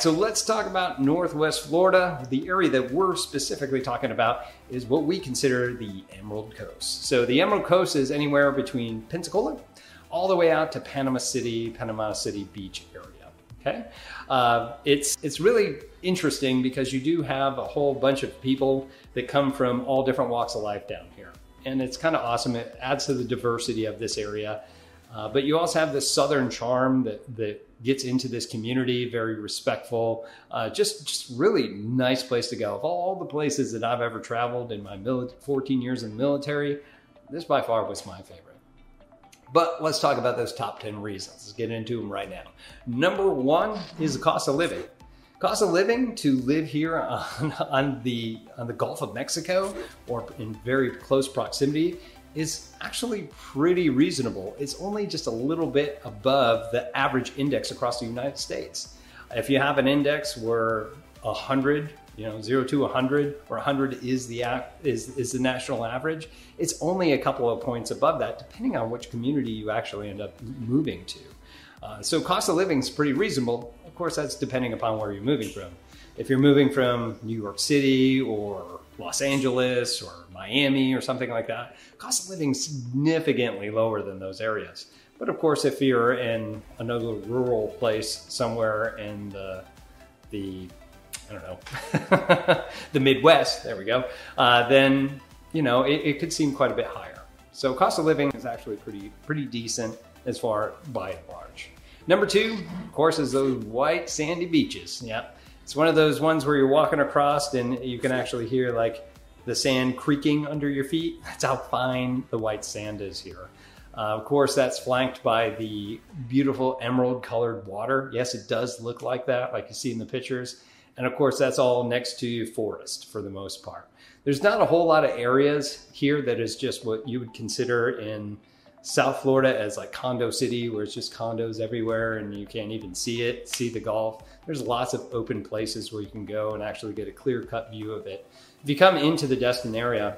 So let's talk about Northwest Florida. The area that we're specifically talking about is what we consider the Emerald Coast. So the Emerald Coast is anywhere between Pensacola all the way out to Panama City, Panama City Beach area. Okay, uh, it's it's really interesting because you do have a whole bunch of people that come from all different walks of life down here, and it's kind of awesome. It adds to the diversity of this area. Uh, but you also have this southern charm that, that gets into this community, very respectful, uh, just just really nice place to go. Of all the places that I've ever traveled in my mili- 14 years in the military, this by far was my favorite. But let's talk about those top 10 reasons. Let's get into them right now. Number one is the cost of living. Cost of living to live here on, on the on the Gulf of Mexico or in very close proximity is actually pretty reasonable. It's only just a little bit above the average index across the United States. If you have an index where 100, you know, 0 to 100 or 100 is the is is the national average, it's only a couple of points above that depending on which community you actually end up moving to. Uh, so cost of living is pretty reasonable. Of course, that's depending upon where you're moving from. If you're moving from New York City or Los Angeles or Miami or something like that, cost of living significantly lower than those areas. But of course, if you're in another rural place somewhere in the, the I don't know, the Midwest, there we go, uh, then, you know, it, it could seem quite a bit higher. So cost of living is actually pretty, pretty decent as far by and large. Number two, of course, is those white sandy beaches. Yep. It's one of those ones where you're walking across and you can actually hear like the sand creaking under your feet. That's how fine the white sand is here. Uh, of course, that's flanked by the beautiful emerald colored water. Yes, it does look like that, like you see in the pictures. And of course, that's all next to forest for the most part. There's not a whole lot of areas here that is just what you would consider in South Florida as like condo city, where it's just condos everywhere and you can't even see it, see the Gulf. There's lots of open places where you can go and actually get a clear cut view of it. If you come into the Destin area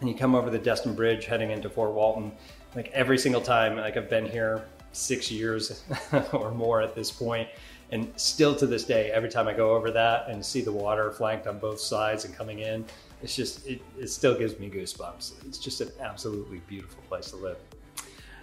and you come over the Destin Bridge heading into Fort Walton, like every single time, like I've been here six years or more at this point, and still to this day, every time I go over that and see the water flanked on both sides and coming in, it's just, it, it still gives me goosebumps. It's just an absolutely beautiful place to live.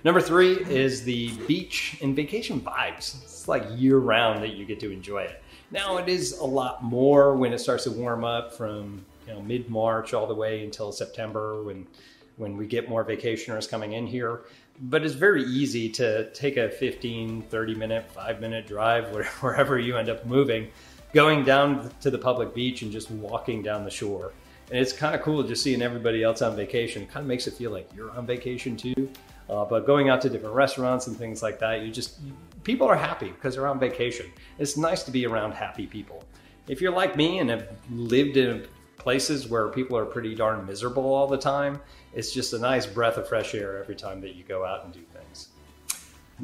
Number three is the beach and vacation vibes. It's like year round that you get to enjoy it. Now it is a lot more when it starts to warm up from you know mid March all the way until September when when we get more vacationers coming in here. But it's very easy to take a 15, 30 minute, five minute drive wherever you end up moving, going down to the public beach and just walking down the shore. And it's kind of cool just seeing everybody else on vacation. It kind of makes it feel like you're on vacation too. Uh, but going out to different restaurants and things like that, you just, people are happy because they're on vacation. It's nice to be around happy people. If you're like me and have lived in places where people are pretty darn miserable all the time, it's just a nice breath of fresh air every time that you go out and do things.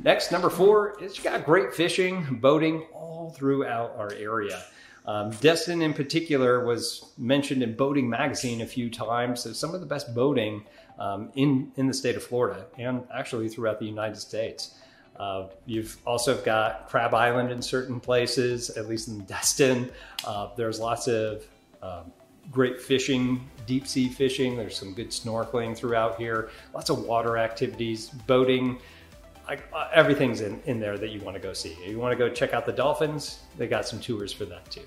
Next, number four is you got great fishing, boating all throughout our area. Um, Destin, in particular, was mentioned in Boating Magazine a few times as some of the best boating um, in in the state of Florida and actually throughout the United States. Uh, you've also got Crab Island in certain places, at least in Destin. Uh, there's lots of um, great fishing, deep sea fishing. There's some good snorkeling throughout here. Lots of water activities, boating. Like, uh, everything's in, in there that you want to go see. You want to go check out the dolphins, they got some tours for that too.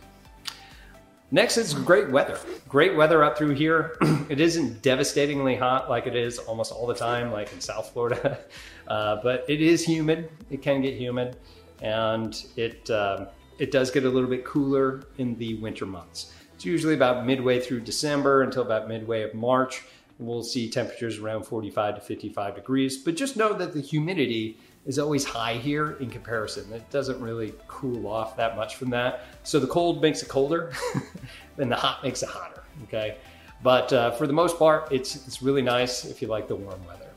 Next is great weather. Great weather up through here. it isn't devastatingly hot like it is almost all the time, like in South Florida, uh, but it is humid. It can get humid, and it um, it does get a little bit cooler in the winter months. It's usually about midway through December until about midway of March. We'll see temperatures around 45 to 55 degrees, but just know that the humidity is always high here in comparison. It doesn't really cool off that much from that. So the cold makes it colder, and the hot makes it hotter. Okay, but uh, for the most part, it's it's really nice if you like the warm weather.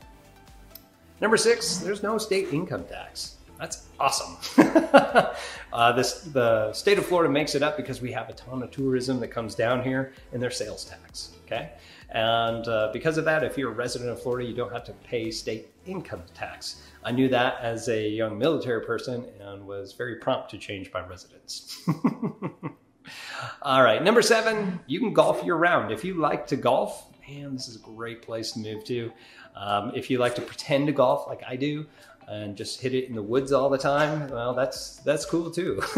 Number six, there's no state income tax. That's awesome. uh, this the state of Florida makes it up because we have a ton of tourism that comes down here, and their sales tax. Okay, and uh, because of that, if you're a resident of Florida, you don't have to pay state income tax. I knew that as a young military person and was very prompt to change my residence. All right, number seven, you can golf year round. If you like to golf, man, this is a great place to move to. Um, if you like to pretend to golf like I do, and just hit it in the woods all the time, well, that's that's cool too.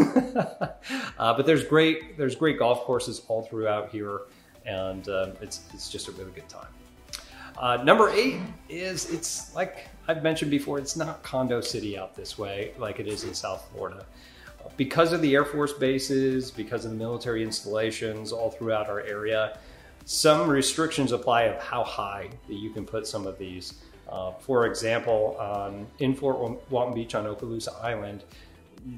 uh, but there's great there's great golf courses all throughout here, and uh, it's it's just a really good time. Uh, number eight is it's like I've mentioned before, it's not condo city out this way like it is in South Florida. Because of the Air Force bases, because of the military installations all throughout our area, some restrictions apply of how high that you can put some of these. Uh, for example, um, in Fort Walton Beach on Okaloosa Island,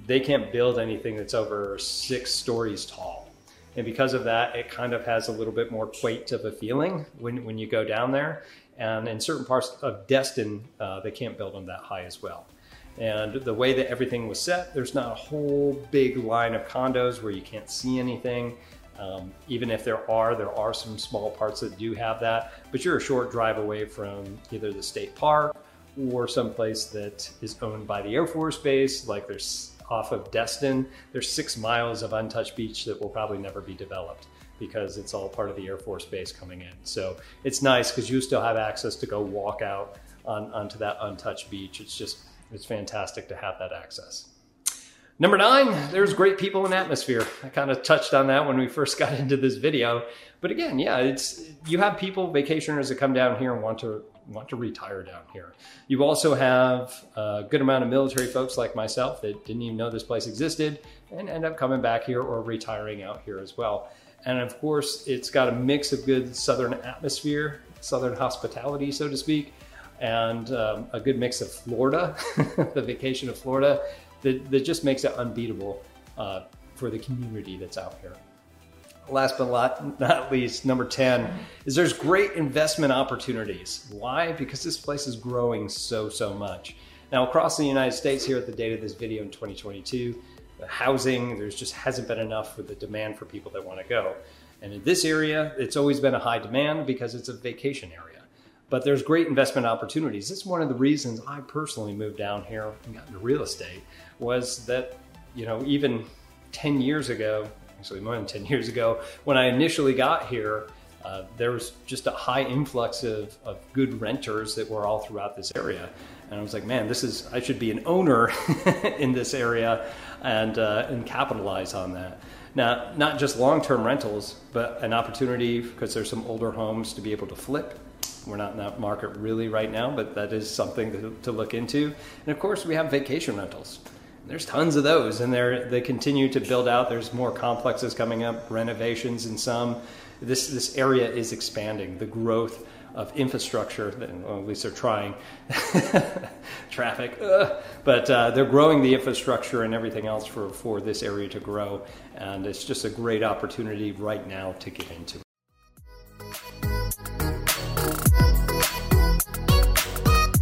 they can't build anything that's over six stories tall. And because of that, it kind of has a little bit more quake of a feeling when, when you go down there. And in certain parts of Destin, uh, they can't build them that high as well. And the way that everything was set, there's not a whole big line of condos where you can't see anything. Um, even if there are, there are some small parts that do have that, but you're a short drive away from either the state park or someplace that is owned by the Air Force Base, like there's off of Destin. There's six miles of untouched beach that will probably never be developed because it's all part of the Air Force Base coming in. So it's nice because you still have access to go walk out on, onto that untouched beach. It's just, it's fantastic to have that access. Number nine, there's great people and atmosphere. I kind of touched on that when we first got into this video. But again, yeah, it's you have people, vacationers that come down here and want to want to retire down here. You also have a good amount of military folks like myself that didn't even know this place existed and end up coming back here or retiring out here as well. And of course, it's got a mix of good southern atmosphere, southern hospitality, so to speak, and um, a good mix of Florida, the vacation of Florida, that, that just makes it unbeatable uh, for the community that's out here. Last but not least, number 10 is there's great investment opportunities. Why? Because this place is growing so, so much. Now, across the United States, here at the date of this video in 2022, the housing, there's just hasn't been enough for the demand for people that want to go. And in this area, it's always been a high demand because it's a vacation area but there's great investment opportunities. It's one of the reasons I personally moved down here and got into real estate was that, you know, even 10 years ago, actually more than 10 years ago, when I initially got here, uh, there was just a high influx of, of good renters that were all throughout this area. And I was like, man, this is, I should be an owner in this area and, uh, and capitalize on that. Now, not just long term rentals, but an opportunity because there's some older homes to be able to flip we're not in that market really right now, but that is something to, to look into. And of course, we have vacation rentals. There's tons of those, and they they continue to build out. There's more complexes coming up, renovations in some. This this area is expanding. The growth of infrastructure, well, at least they're trying. Traffic, ugh. but uh, they're growing the infrastructure and everything else for for this area to grow, and it's just a great opportunity right now to get into.